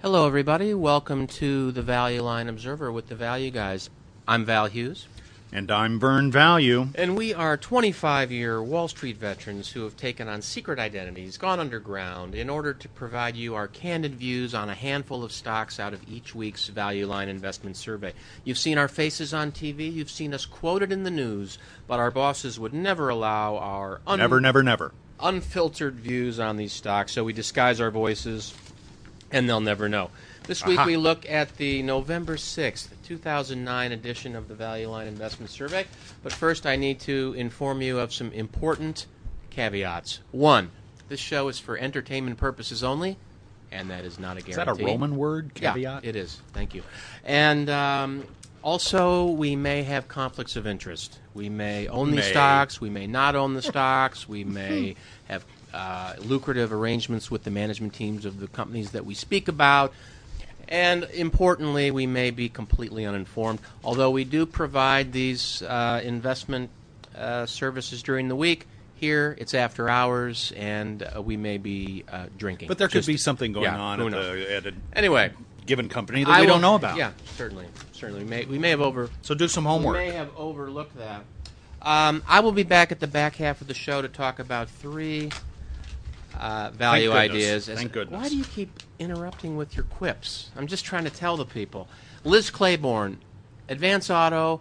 Hello, everybody. Welcome to the Value Line Observer with the Value Guys. I'm Val Hughes. And I'm Vern Value. And we are 25 year Wall Street veterans who have taken on secret identities, gone underground, in order to provide you our candid views on a handful of stocks out of each week's Value Line Investment Survey. You've seen our faces on TV, you've seen us quoted in the news, but our bosses would never allow our un- never, never, never unfiltered views on these stocks, so we disguise our voices, and they'll never know. This week Aha. we look at the November 6th, 2009 edition of the Value Line Investment Survey. But first, I need to inform you of some important caveats. One, this show is for entertainment purposes only, and that is not a guarantee. Is that a Roman word, caveat? Yeah, it is. Thank you. And um, also, we may have conflicts of interest. We may own these stocks, we may not own the stocks, we may have uh, lucrative arrangements with the management teams of the companies that we speak about. And importantly, we may be completely uninformed, although we do provide these uh, investment uh, services during the week. Here, it's after hours, and uh, we may be uh, drinking. But there could Just, be something going yeah, on at, the, at, a anyway given company that I we will, don't know about. Yeah, certainly, certainly. We may, we may have over. So do some homework. We may have overlooked that. Um, I will be back at the back half of the show to talk about three uh, value ideas. Thank goodness. Why do you keep interrupting with your quips? I'm just trying to tell the people. Liz Claiborne, Advance Auto,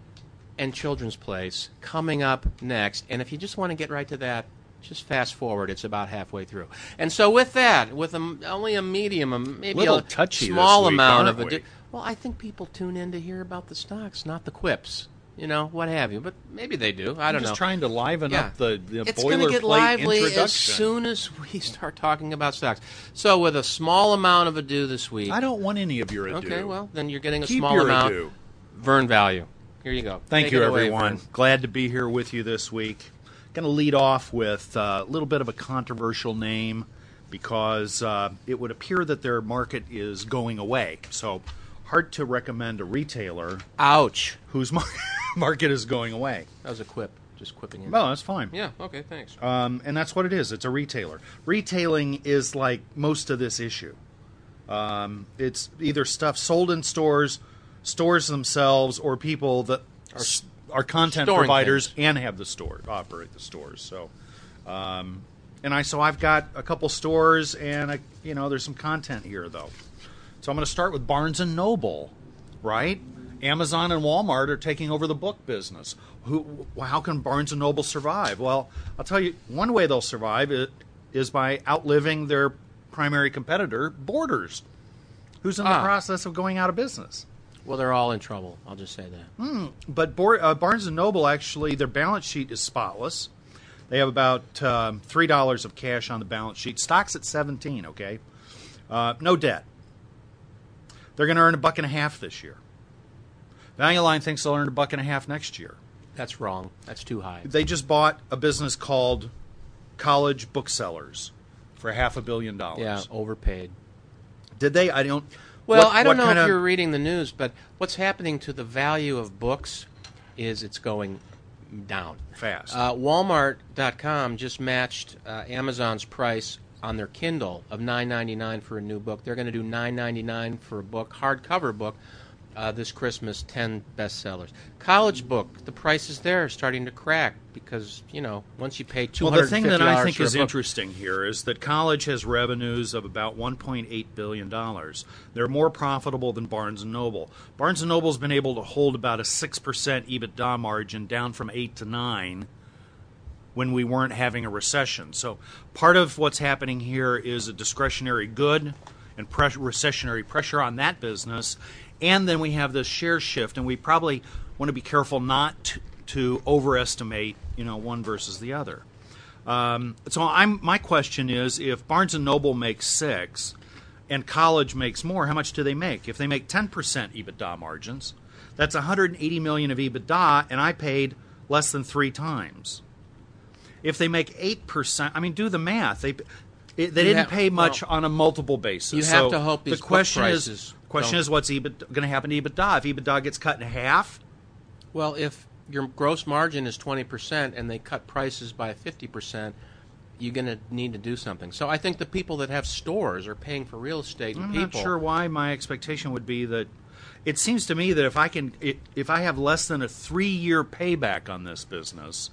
and Children's Place coming up next. And if you just want to get right to that, just fast forward. It's about halfway through. And so with that, with a, only a medium, maybe a, a small week, amount of it. Well, I think people tune in to hear about the stocks, not the quips you know, what have you. But maybe they do. I don't I'm just know. trying to liven yeah. up the, the it's going to get lively as soon as we start talking about stocks. So, with a small amount of ado this week. I don't want any of your ado. Okay, well, then you're getting a Keep small amount. Of ado. Vern value. Here you go. Thank Take you, away, everyone. Vern. Glad to be here with you this week. Going to lead off with a little bit of a controversial name because uh, it would appear that their market is going away. So, hard to recommend a retailer. Ouch. Whose market. market is going away. That was a quip. Just quipping it. Well, that's fine. Yeah. Okay. Thanks. Um, and that's what it is. It's a retailer. Retailing is like most of this issue. Um, it's either stuff sold in stores, stores themselves, or people that are, are content providers and have the store operate the stores. So, um, and I so I've got a couple stores, and I, you know there's some content here though. So I'm going to start with Barnes and Noble, right? Amazon and Walmart are taking over the book business. Who, how can Barnes and Noble survive? Well, I'll tell you, one way they'll survive is by outliving their primary competitor, Borders, who's in ah. the process of going out of business. Well, they're all in trouble. I'll just say that. Mm, but Bo- uh, Barnes and Noble actually, their balance sheet is spotless. They have about um, three dollars of cash on the balance sheet. Stocks at seventeen. Okay, uh, no debt. They're going to earn a buck and a half this year. Value Line thinks they'll earn a buck and a half next year. That's wrong. That's too high. They just bought a business called College Booksellers for half a billion dollars. Yeah, overpaid. Did they? I don't. Well, what, I don't know if of... you're reading the news, but what's happening to the value of books is it's going down fast. Uh, Walmart.com just matched uh, Amazon's price on their Kindle of $9.99 for a new book. They're going to do $9.99 for a book, hardcover book, uh, this Christmas 10 bestsellers. College book, the prices there are starting to crack because, you know, once you pay 200 Well, the thing that I think is book, interesting here is that college has revenues of about 1.8 billion dollars. They're more profitable than Barnes and Noble. Barnes and Noble's been able to hold about a 6% EBITDA margin down from 8 to 9 when we weren't having a recession. So, part of what's happening here is a discretionary good and recessionary pressure on that business and then we have this share shift, and we probably want to be careful not to, to overestimate, you know, one versus the other. Um, so I'm my question is, if Barnes and Noble makes six, and College makes more, how much do they make? If they make 10% EBITDA margins, that's 180 million of EBITDA, and I paid less than three times. If they make eight percent, I mean, do the math. They they didn't have, pay much well, on a multiple basis. You so have to hope the question is Question is, what's going to happen to EBITDA? If EBITDA gets cut in half? Well, if your gross margin is 20% and they cut prices by 50%, you're going to need to do something. So I think the people that have stores are paying for real estate. I'm people. not sure why my expectation would be that. It seems to me that if I can, if I have less than a three-year payback on this business,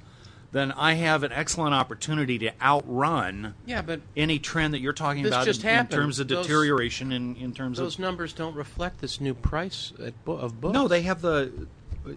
then I have an excellent opportunity to outrun Yeah, but any trend that you're talking This about just in, in happened. terms of Those- deterioration in, in terms of those of numbers don't reflect this new price at bo- of books. no they have the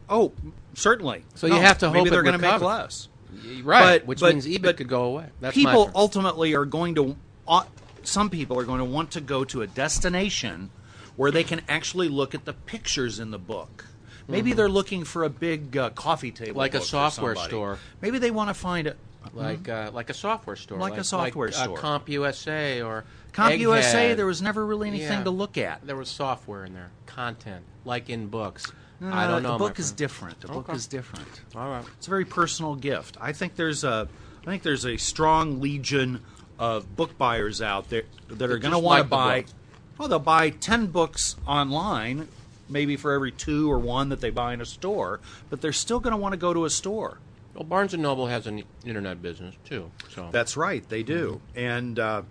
oh certainly So you No, have to maybe hope they're gonna make recovers. less right, but- which but- means EBIT but could go away. That's my people fear. ultimately are going to uh, some people are going to want to go to a destination where they can actually look at the pictures in the book maybe they're looking for a big uh, coffee table Mm-hmm. Like a software store. maybe they want to find a like uh, like a software store, Like a software like, store. Uh, CompUSA or CompUSA. There was never really anything Yeah. to look at. There was software in there, content, like in books. Uh, I don't know. The book is different. The book is different. All right. It's a very personal gift. I think there's a, I think there's a strong legion of book buyers out there that are going to want to buy. Well, they'll buy ten books online, maybe for every two or one that they buy in a store, but they're still going to want to go to a store. Well, Barnes and Noble has an internet business too. So That's right, they do, and uh,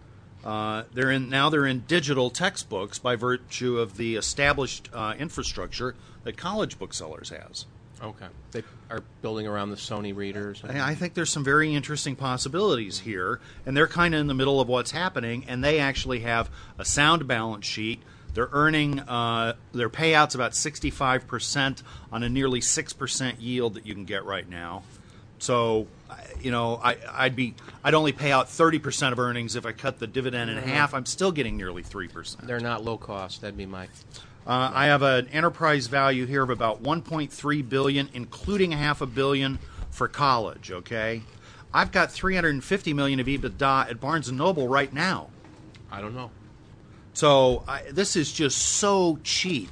uh, they're in now. They're in digital textbooks by virtue of the established uh, infrastructure that College Booksellers has. okay. They are building around the Sony readers. I think there's some very interesting possibilities here, and they're kind of in the middle of what's happening, and they actually have a sound balance sheet. They're earning uh, their payouts about 65% on a nearly 6% yield that you can get right now. So, you know, I, I'd be I'd only pay out 30% of earnings if I cut the dividend in half. I'm still getting nearly 3%. They're not low cost. That'd be my. Uh, I have an enterprise value here of about 1.3 billion, including a half a billion for college. Okay, I've got 350 million of EBITDA at Barnes and Noble right now. I don't know. So I, this is just so cheap,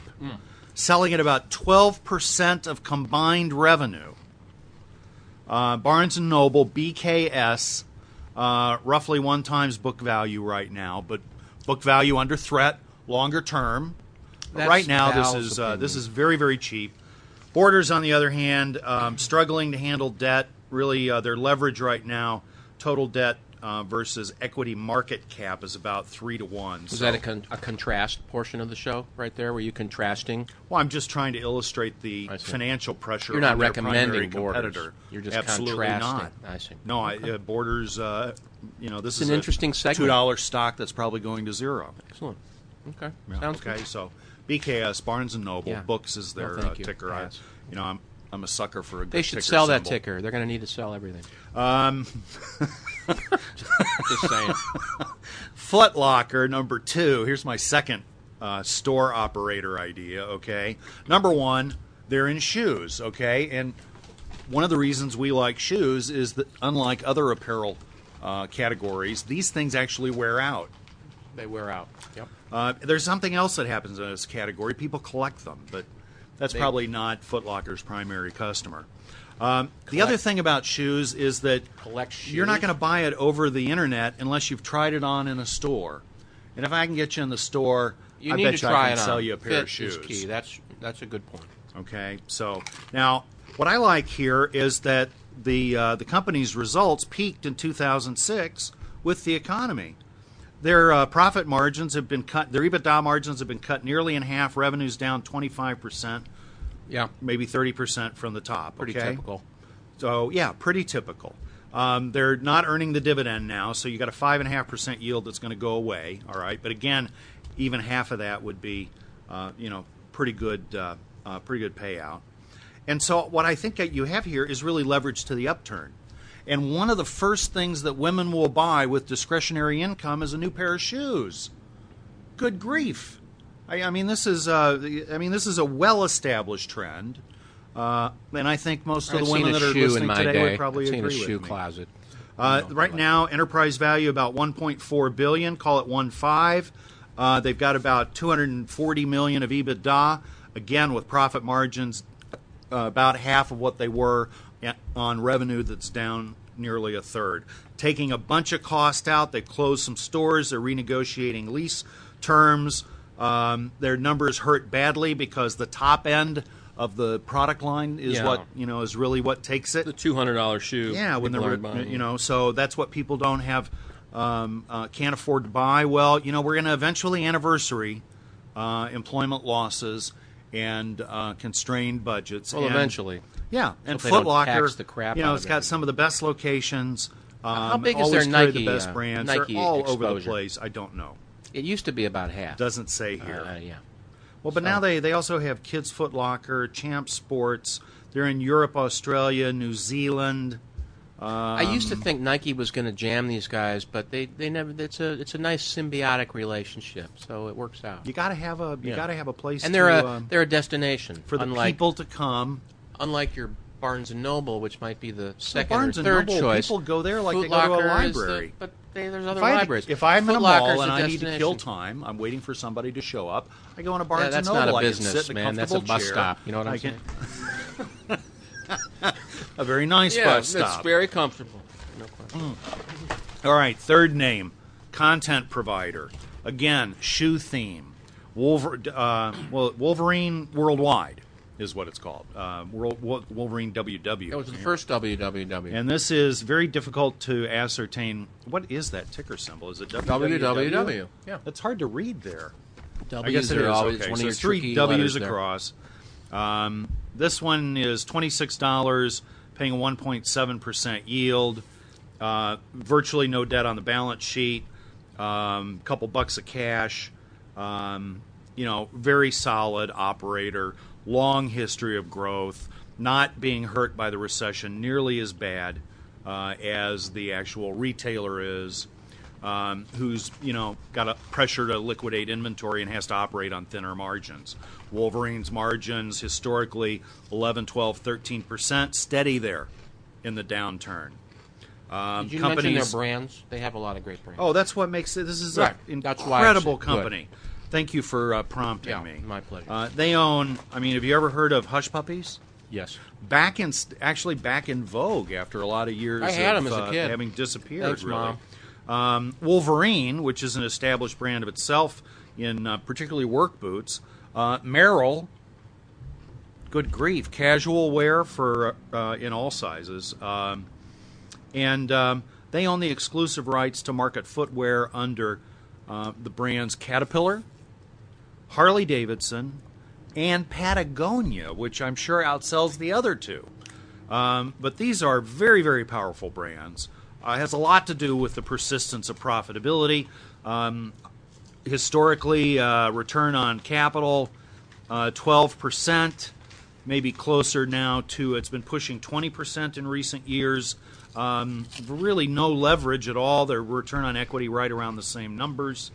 selling at about 12 percent of combined revenue. Uh, Barnes and Noble BKS, uh, roughly one times book value right now, but book value under threat longer term. Right now, this is uh, this is very very cheap. Borders, on the other hand, um, struggling to handle debt. Really, uh, their leverage right now, total debt uh, versus equity market cap, is about three to one. Is So- that a, con- a contrast portion of the show right there? Were you contrasting? Well, I'm just trying to illustrate the financial pressure. You're not recommending Borders. competitor. You're just absolutely contrasting. not. I see. No, I, uh, Borders. Uh, you know, this It's is an a interesting segment. Two dollar stock that's probably going to zero. Excellent. Okay. Yeah, Sounds okay. good. So BKS Barnes and Noble Yeah. Books is their thank uh, ticker. I, you know, I'm I'm a sucker for a good They should ticker sell that symbol. ticker. They're going to need to sell everything. Um, Just saying. Foot Locker number two. Here's my second uh, store operator idea. Okay, number one, they're in shoes. Okay, and one of the reasons we like shoes is that unlike other apparel uh, categories, these things actually wear out. they wear out. Yep. Uh, there's something else that happens in this category. People collect them, but that's They- probably not Foot Locker's primary customer. Um, the other thing about shoes is that Collect you're not going to buy it over the internet unless you've tried it on in a store. And if I can get you in the store, You I need bet to you try I can sell on. you a pair Fit of shoes. is key. That's that's a good point. Okay, so now what I like here is that the uh, the company's results peaked in 2006 with the economy. Their uh, profit margins have been cut. Their EBITDA margins have been cut nearly in half. Revenues down 25 percent, Yeah. maybe 30 percent from the top. Pretty okay? typical. So yeah, pretty typical. Um, they're not earning the dividend now, so you got a five and a half percent yield that's going to go away. All right, but again, even half of that would be, uh, you know, pretty good, uh, uh, pretty good payout. And so what I think that you have here is really leverage to the upturn. And one of the first things that women will buy with discretionary income is a new pair of shoes. Good grief! I, I mean, this is uh, I mean, this is a well-established trend. Uh, and I think most of I've the women that are listening my today day. would probably I've seen agree a shoe with me. closet. Uh, right now, enterprise value about 1.4 billion. Call it 1.5. Uh, they've got about 240 million of EBITDA. Again, with profit margins uh, about half of what they were on revenue. That's down nearly a third. Taking a bunch of cost out. They closed some stores. They're renegotiating lease terms. Um, their numbers hurt badly because the top end of the product line is Yeah. what you know is really what takes it. The two hundred dollar shoe. Yeah, when they're you know, so that's what people don't have, um, uh, can't afford to buy. Well, you know, we're going to eventually anniversary uh, employment losses and uh, constrained budgets. Well, and- eventually. yeah, and they Foot Locker, the crap you know, it's got it. some of the best locations. Um, How big is their Nike, The best uh, brands. Nike all over the place. I don't know. It used to be about half. Doesn't say here. Uh, yeah. Well, but now they, they also have Kids Foot Locker, Champ Sports. They're in Europe, Australia, New Zealand. I used Um, to think Nike was going to jam these guys, but they, they never. It's a it's a nice symbiotic relationship, so it works out. You got to have a you Yeah. got to have a place and they're to, a um, they're a destination for the unlike people to come. unlike your Barnes and Noble, which might be the second Barnes or and third Noble, choice. people go there like Foot they go to a Locker is the- library. but they, there's other If, I had to- libraries. if I'm in a mall and I need to kill time, I'm waiting for somebody to show up. I go into Barnes Yeah, that's and Noble. not a I can business, sit in a man. That's a bus chair. stop. You know what I'm I can- a very nice Yeah, bus it's stop. very comfortable. No question. All right, third name, content provider. Again, shoe theme. Wolver, uh, well, Wolverine Worldwide is what it's called. World, Wolverine WW. That was the first WWW. And this is very difficult to ascertain. What is that ticker symbol? Is it WWW? WWW. Yeah. It's hard to read there. I guess it are is. always okay. so three W's across. Um, this one is twenty six dollars, paying a one point seven percent yield. Uh, virtually no debt on the balance sheet. Um, couple bucks of cash. Um, you know, very solid operator. Long history of growth. Not being hurt by the recession nearly as bad uh, as the actual retailer is um, who's you know got a pressure to liquidate inventory and has to operate on thinner margins. Wolverine's margins historically 11, 12, 13 percent, steady there in the downturn. Um, Did you mention their brands? They have a lot of great brands. Oh, that's what makes it. This is Right. an That's why I incredible good. Thank you for uh, prompting Yeah, me. my pleasure. Uh, they own. I mean, have you ever heard of Hush Puppies? yes. back in actually back in vogue after a lot of years I had of 'em as a uh, kid. having disappeared. Thanks, really, Mom. Um, Wolverine, which is an established brand of itself in uh, particularly work boots. Uh, Merrell, good grief, casual wear for uh, in all sizes, um, and um, they own the exclusive rights to market footwear under uh, the brands Caterpillar, Harley Davidson, and Patagonia, which I'm sure outsells the other two. Um, but these are very, very powerful brands. Uh, has a lot to do with the persistence of profitability. Um, historically, uh, return on capital, uh, 12%, maybe closer now to it's been pushing 20% in recent years. Um, really, no leverage at all. Their return on equity right around the same numbers.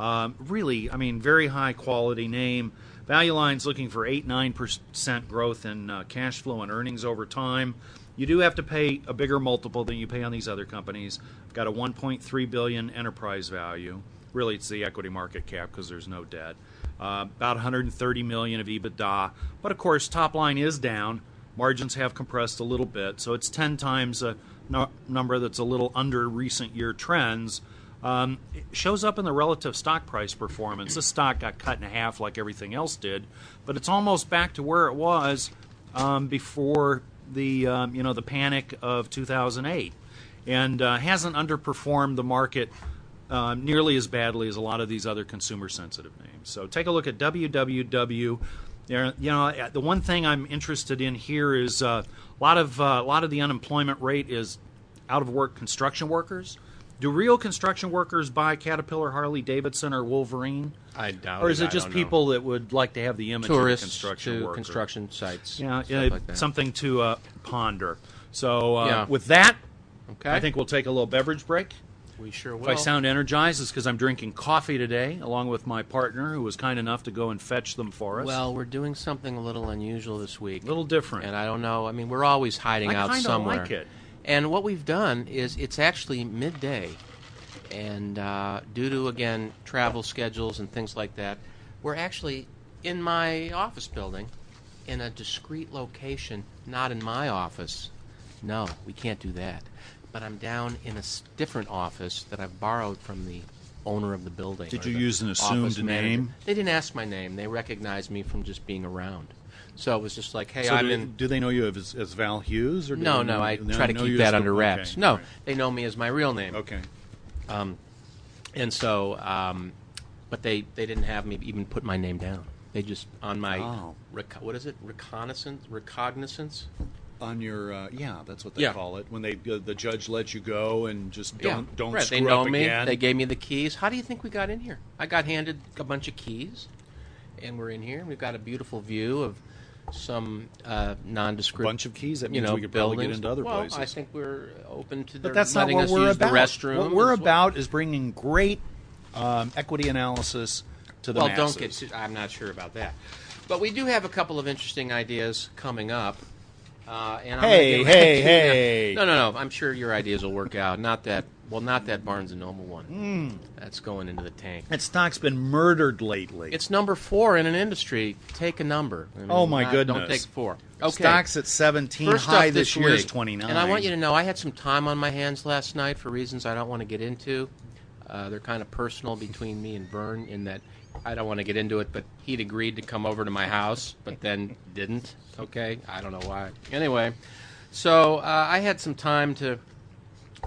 Um, really, I mean, very high quality name. Value Line's looking for 8 9% growth in uh, cash flow and earnings over time. You do have to pay a bigger multiple than you pay on these other companies. I've Got a 1.3 billion enterprise value. Really, it's the equity market cap because there's no debt. Uh, about 130 million of EBITDA, but of course, top line is down. Margins have compressed a little bit, so it's 10 times a no- number that's a little under recent year trends. Um, shows up in the relative stock price performance. This stock got cut in half like everything else did, but it's almost back to where it was um, before the um, you know the panic of 2008, and uh, hasn't underperformed the market uh, nearly as badly as a lot of these other consumer sensitive names. So take a look at WWW. You know, the one thing I'm interested in here is uh, a lot of uh, a lot of the unemployment rate is out of work construction workers. Do real construction workers buy Caterpillar, Harley Davidson, or Wolverine? I doubt. it. Or is I it just don't know. people that would like to have the image tourists of a construction to worker? construction sites? Yeah, stuff yeah, like that. something to uh, ponder. So uh, Yeah. with that, Okay. I think we'll take a little beverage break. we sure will. If I sound energized, it's because I'm drinking coffee today, along with my partner, who was kind enough to go and fetch them for us. well, we're doing something a little unusual this week. a little different. and I don't know. I mean, we're always hiding I out kinda somewhere. like it. And what we've done is it's actually midday, and uh, due to again travel schedules and things like that, we're actually in my office building, in a discreet location, not in my office. No, we can't do that. But I'm down in a different office that I've borrowed from the owner of the building. Did you use an assumed manager. name? They didn't ask my name. They recognized me from just being around. So it was just like, hey, So I'm do, in. do they know you as, as Val Hughes or No, no, I try to keep that under wraps. okay, no, right. they know me as my real name. Okay. And so, um, but they, they didn't have me even put my name down. They just on my Oh. reco- what is it reconnaissance recognizance On your uh, yeah, that's what they Yeah. call it when they uh, the judge lets you go and just don't yeah don't right. screw they know up me again. they gave me the keys how do you think we got in here I got handed a bunch of keys and we're in here we've got a beautiful view of some uh, nondescript bunch of keys. That you means know we could probably get into other well, places. I think we're open to their But that's not what us we're use about. the restroom what we're as well. about is bringing great um, equity analysis to the well, masses. don't get. Too, I'm not sure about that, but we do have a couple of interesting ideas coming up. Uh, and I'm Hey, hey, right hey. them. No, no, no. I'm sure your ideas will work out. Not that. Well, not that Barnes and Noble one. Hmm. That's going into the tank. That stock's been murdered lately. It's number four in an industry. Take a number. I mean, Oh, my not- goodness. Don't take four. Okay. Stock's at 17. First high this this year is 29. And I want you to know I had some time on my hands last night for reasons I don't want to get into. Uh, they're kind of personal between me and Vern in that I don't want to get into it, but he'd agreed to come over to my house, but then didn't. Okay, I don't know why. Anyway, so uh, I had some time to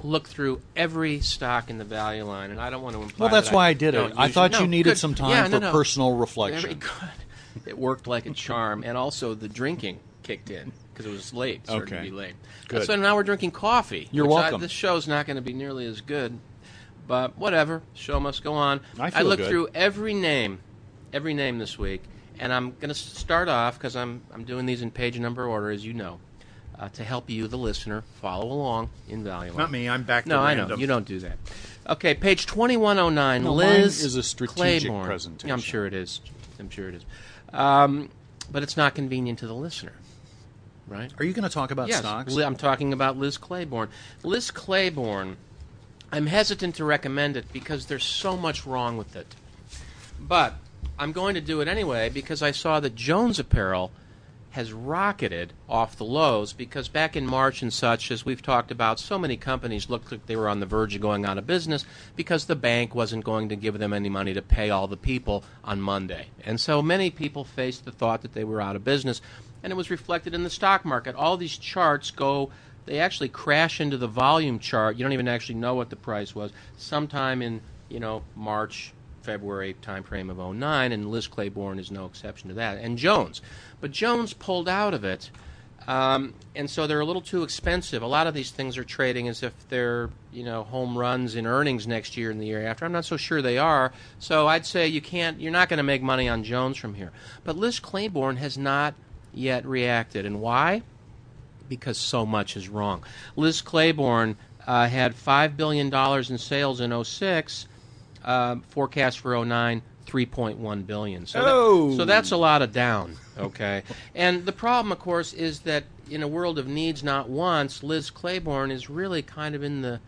look through every stock in the value line, and I don't want to imply. well, that's that why I did it. I thought no, you needed good. some time Yeah, for no, no. personal reflection. Very good. It worked like a charm, and also the drinking kicked in because it was late. Started Okay. to be late. Good. So now we're drinking coffee. You're which I- welcome. this show's not going to be nearly as good, but whatever. Show must go on. I feel looked good. through every name, every name this week, and I'm going to start off because I'm I'm doing these in page number order, as you know, uh, to help you, the listener, follow along in value. Not me. I'm back No, to I know random. you don't do that. Okay, page twenty-one oh nine. No, mine Liz is a strategic Claiborne. presentation. I'm sure it is. I'm sure it is. Um, but it's not convenient to the listener, right? Are you going to talk about yes, stocks? Li- I'm talking about Liz Claiborne. Liz Claiborne. I'm hesitant to recommend it because there's so much wrong with it. But I'm going to do it anyway because I saw that Jones Apparel has rocketed off the lows because back in March and such, as we've talked about, so many companies looked like they were on the verge of going out of business because the bank wasn't going to give them any money to pay all the people on Monday. And so many people faced the thought that they were out of business, and it was reflected in the stock market. All these charts go they actually crash into the volume chart. You don't even actually know what the price was. Sometime in, you know, March, February timeframe of 09, and Liz Claiborne is no exception to that. And Jones. But Jones pulled out of it, um, and so they're a little too expensive. A lot of these things are trading as if they're, you know, home runs in earnings next year and the year after. I'm not so sure they are. So I'd say you can't, you're not going to make money on Jones from here. But Liz Claiborne has not yet reacted. And why? because so much is wrong. Liz Claiborne uh, had $5 billion in sales in 06, uh, forecast for 09, 3.1 billion. So, Oh. that, so that's a lot of down, okay? and the problem, of course, is that in a world of needs, not wants, Liz Claiborne is really kind of in the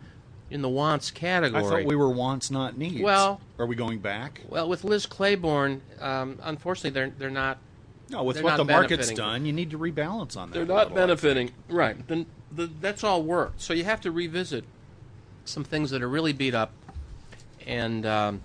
in the wants category. I category. thought we were wants, not needs. Well- are we going back? well, with Liz Claiborne, um, unfortunately, they're they're not No, with what the market's done, you need to rebalance on that. They're not little. benefiting. Right. Then the, that's all work. So you have to revisit some things that are really beat up, and um,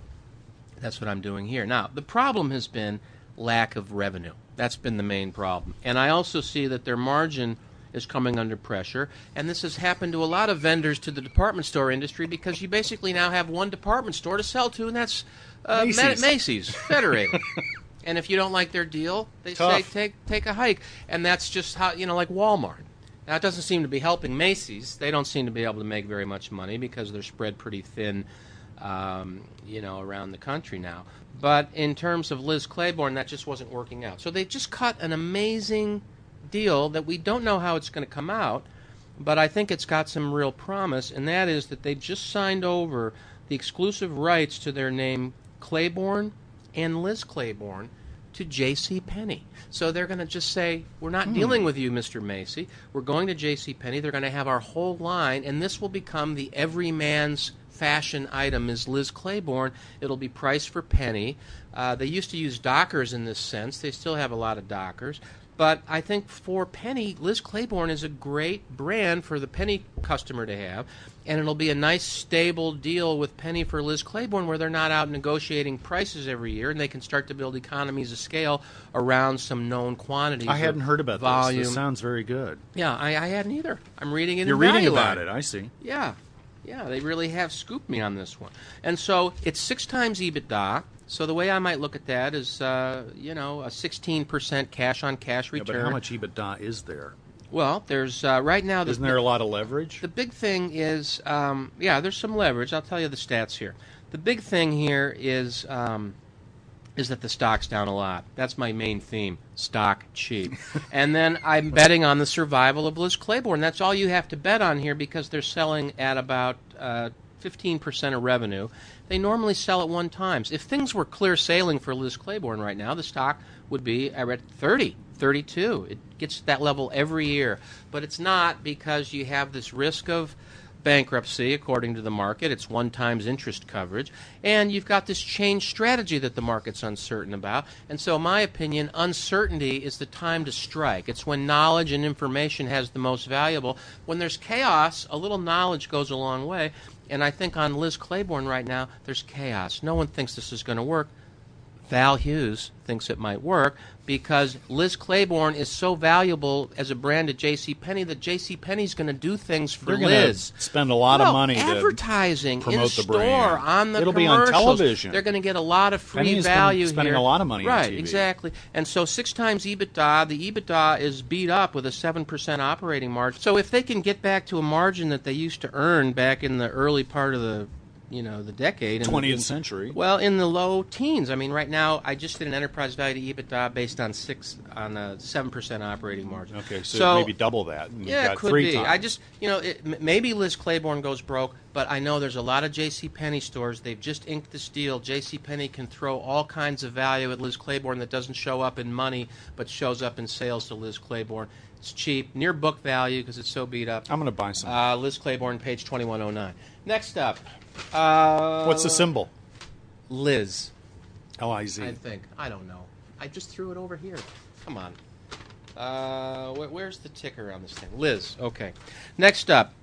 that's what I'm doing here. Now, the problem has been lack of revenue. That's been the main problem. And I also see that their margin is coming under pressure, and this has happened to a lot of vendors to the department store industry because you basically now have one department store to sell to, and that's uh, Ma- Macy's. Macy's Federated. and if you don't like their deal, they Tough. say take take a hike, and that's just how you know, like Walmart. Now it doesn't seem to be helping Macy's. They don't seem to be able to make very much money because they're spread pretty thin, um, you know, around the country now. But in terms of Liz Claiborne, that just wasn't working out. So they just cut an amazing deal that we don't know how it's going to come out, but I think it's got some real promise, and that is that they just signed over the exclusive rights to their name Claiborne and Liz Claiborne to J.C. Penney. So they're going to just say, "We're not dealing with you, Mr. Macy. We're going to J.C. Penney. They're going to have our whole line, and this will become the everyman's fashion item is Liz Claiborne. It'll be priced for Penney. Uh, they used to use Dockers in this sense. They still have a lot of Dockers, But I think for Penney, Liz Claiborne is a great brand for the Penney customer to have, and it'll be a nice stable deal with Penney for Liz Claiborne where they're not out negotiating prices every year and they can start to build economies of scale around some known quantities. I hadn't heard about volume. this. This sounds very good. Yeah, I, I hadn't either. I'm reading it. You're in reading about it. I see. Yeah, yeah, they really have scooped me on this one. And so it's six times EBITDA. So the way I might look at that is, uh, you know, a 16% cash on cash return. Yeah, but how much EBITDA is there? Well, there's uh, right now. The, Isn't there a lot of leverage? the big thing is, um, yeah, there's some leverage. I'll tell you the stats here. The big thing here is um, is that the stock's down a lot. That's my main theme: stock cheap. and then I'm betting on the survival of Liz Claiborne. That's all you have to bet on here because they're selling at about uh, 15% of revenue. They normally sell at one times. If things were clear sailing for Liz Claiborne right now, the stock would be at 30, 32. It gets to that level every year. But it's not because you have this risk of bankruptcy, according to the market. It's one times interest coverage. And you've got this change strategy that the market's uncertain about. And so, in my opinion, uncertainty is the time to strike. It's when knowledge and information has the most valuable. When there's chaos, a little knowledge goes a long way. And I think on Liz Claiborne right now, there's chaos. No one thinks this is going to work. Val Hughes thinks it might work because Liz Claiborne is so valuable as a brand at J.C. Penney that J.C. Penney's going to do things for Liz. spend a lot of Well, money to advertising in the store brand. on the It'll be on television. They're going to get a lot of free Penney has been value spending here. a lot of money on right? Exactly. And so six times EBITDA. The EBITDA is beat up with a seven percent operating margin. So if they can get back to a margin that they used to earn back in the early part of the you know the decade in the- 20th century. well, in the low teens. I mean, right now, I just did an enterprise value to EBITDA based on six on a seven percent operating margin. Okay, so, maybe double that. Yeah, could be. times. I just, you know, it, m- maybe Liz Claiborne goes broke, but I know there's a lot of J.C. Penney stores. They've just inked this deal. J.C. Penney can throw all kinds of value at Liz Claiborne that doesn't show up in money, but shows up in sales to Liz Claiborne. It's cheap, near book value because it's so beat up. I'm going to buy some. Uh, Liz Claiborne, page 2109. Next up, uh, What's the symbol? Liz. L I Z. I think. I don't know. I just threw it over here. Come on. Uh, wh- where's the ticker on this thing? Liz. Okay. Next up,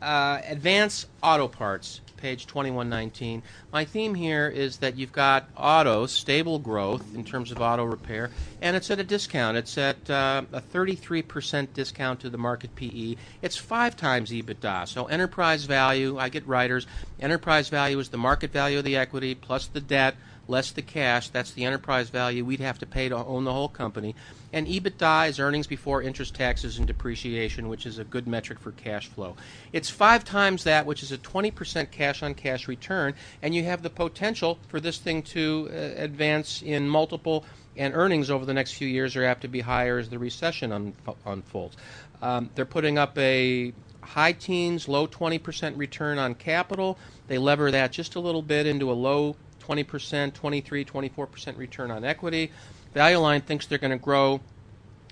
uh, Advance Auto Parts, page 2119. My theme here is that you've got auto, stable growth in terms of auto repair, and it's at a discount. It's at uh, a 33% discount to the market PE. It's five times EBITDA. So enterprise value, I get writers, enterprise value is the market value of the equity plus the debt less the cash. That's the enterprise value we'd have to pay to own the whole company. And EBITDA is earnings before interest, taxes, and depreciation, which is a good metric for cash flow. It's five times that, which is a 20% cash on cash return, and you have the potential for this thing to uh, advance in multiple. And earnings over the next few years are apt to be higher as the recession unfo- unfolds. Um, they're putting up a high teens, low 20% return on capital. They lever that just a little bit into a low 20%, 23, 24% return on equity. Value Line thinks they're going to grow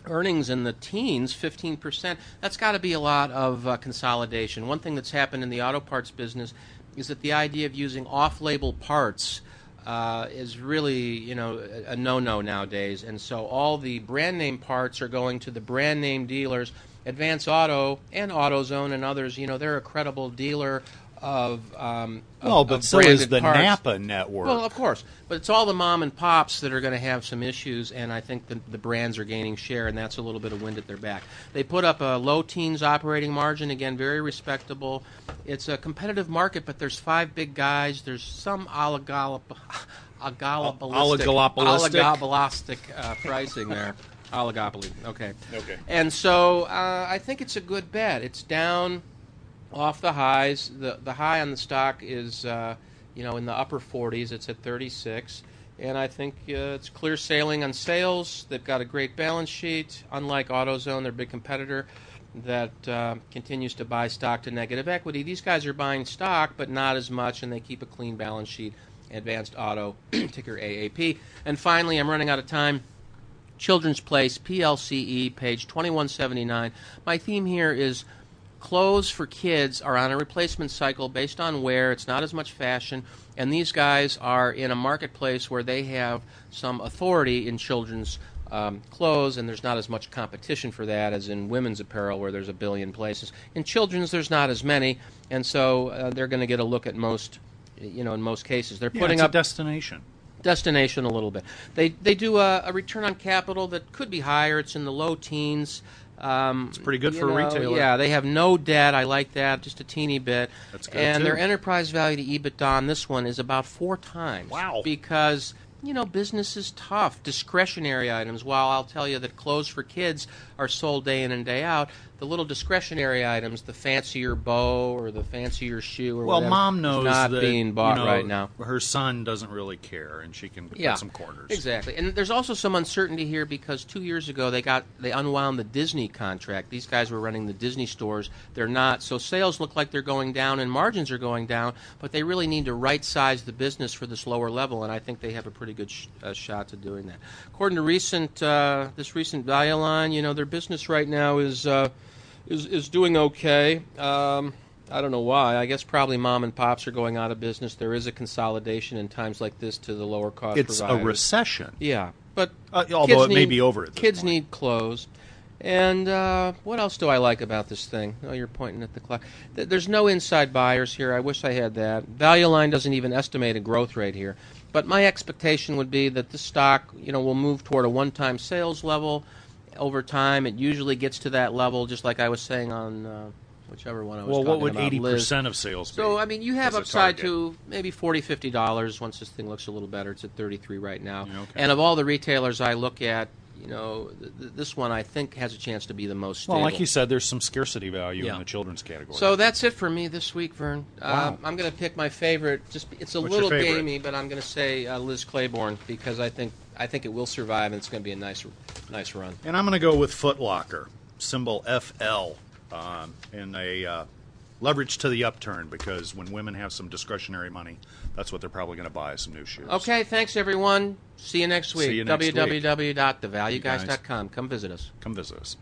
earnings in the teens, 15%. That's got to be a lot of uh, consolidation. One thing that's happened in the auto parts business is that the idea of using off-label parts uh, is really, you know, a, no-no nowadays. And so all the brand name parts are going to the brand name dealers. Advance Auto and AutoZone and others, you know, they're a credible dealer of um, of- well, but of so is the parts. Napa network. Well, of course, but it's all the mom and pops that are going to have some issues, and I think the, the brands are gaining share, and that's a little bit of wind at their back. They put up a low teens operating margin, again, very respectable. It's a competitive market, but there's five big guys. There's some oligolop, oligopolistic, Oligopolistic? oligopolistic uh, pricing there. Oligopoly. Okay. Okay. And so uh, I think it's a good bet. It's down off the highs. The the high on the stock is uh, you know in the upper 40s. It's at 36, and I think uh, it's clear sailing on sales. They've got a great balance sheet. Unlike AutoZone, their big competitor, that uh, continues to buy stock to negative equity. These guys are buying stock, but not as much, and they keep a clean balance sheet. Advanced Auto, ticker AAP. And finally, I'm running out of time. Children's Place, PLCE, page 2179. My theme here is clothes for kids are on a replacement cycle based on wear. It's not as much fashion. And these guys are in a marketplace where they have some authority in children's um, clothes, and there's not as much competition for that as in women's apparel, where there's a billion places. In children's, there's not as many, and so uh, they're going to get a look at most. You know, in most cases, they're Yeah, putting it's up a destination. destination a little bit. They they do a, a return on capital that could be higher. It's in the low teens. Um, it's pretty good for a know, retailer. Yeah, they have no debt. I like that, just a teeny bit. That's good, And too. their enterprise value to EBITDA on this one is about four times. Wow. Because you know business is tough. Discretionary items. While I'll tell you that clothes for kids are sold day in and day out, the little discretionary items, the fancier bow or the fancier shoe or Well, whatever, mom knows not that being bought you know, right now. Her son doesn't really care, and she can yeah, cut some corners. Exactly, and there's also some uncertainty here because two years ago they got they unwound the Disney contract. These guys were running the Disney stores. They're not, so sales look like they're going down and margins are going down. But they really need to right size the business for this lower level, and I think they have a pretty good sh- uh, shot to doing that. According to recent uh, this recent value line, you know their business right now is uh, is is doing okay. Um, I don't know why. I guess probably mom and pops are going out of business. There is a consolidation in times like this to the lower cost It's a recession. Yeah, but Uh, although it may be over Kids point. need clothes. And uh, what else do I like about this thing? Oh, you're pointing at the clock. Th- There's no inside buyers here. I wish I had that. Value Line doesn't even estimate a growth rate here. But my expectation would be that the stock, you know, will move toward a one-time sales level over time. It usually gets to that level, just like I was saying on uh, whichever one I was Well, what would eighty percent of sales be? So I mean, you have upside to maybe 40 50 dollars once this thing looks a little better. It's at 33 right now. Okay. And of all the retailers I look at, you know, th- th- this one I think has a chance to be the most stable. Well, like you said, there's some scarcity value Yeah. in the children's category. So that's it for me this week, Vern. Uh, I'm going to pick my favorite. Just it's a What's little gamey, but I'm going to say uh, Liz Claiborne because I think I think it will survive and it's going to be a nice nice run. and I'm going to go with Foot Locker, symbol FL, um, in a uh, leverage to the upturn because when women have some discretionary money, that's what they're probably going to buy some new shoes. Okay, thanks everyone. See you next week. See you next week. www.thevalueguys.com. Come visit us. Come visit us.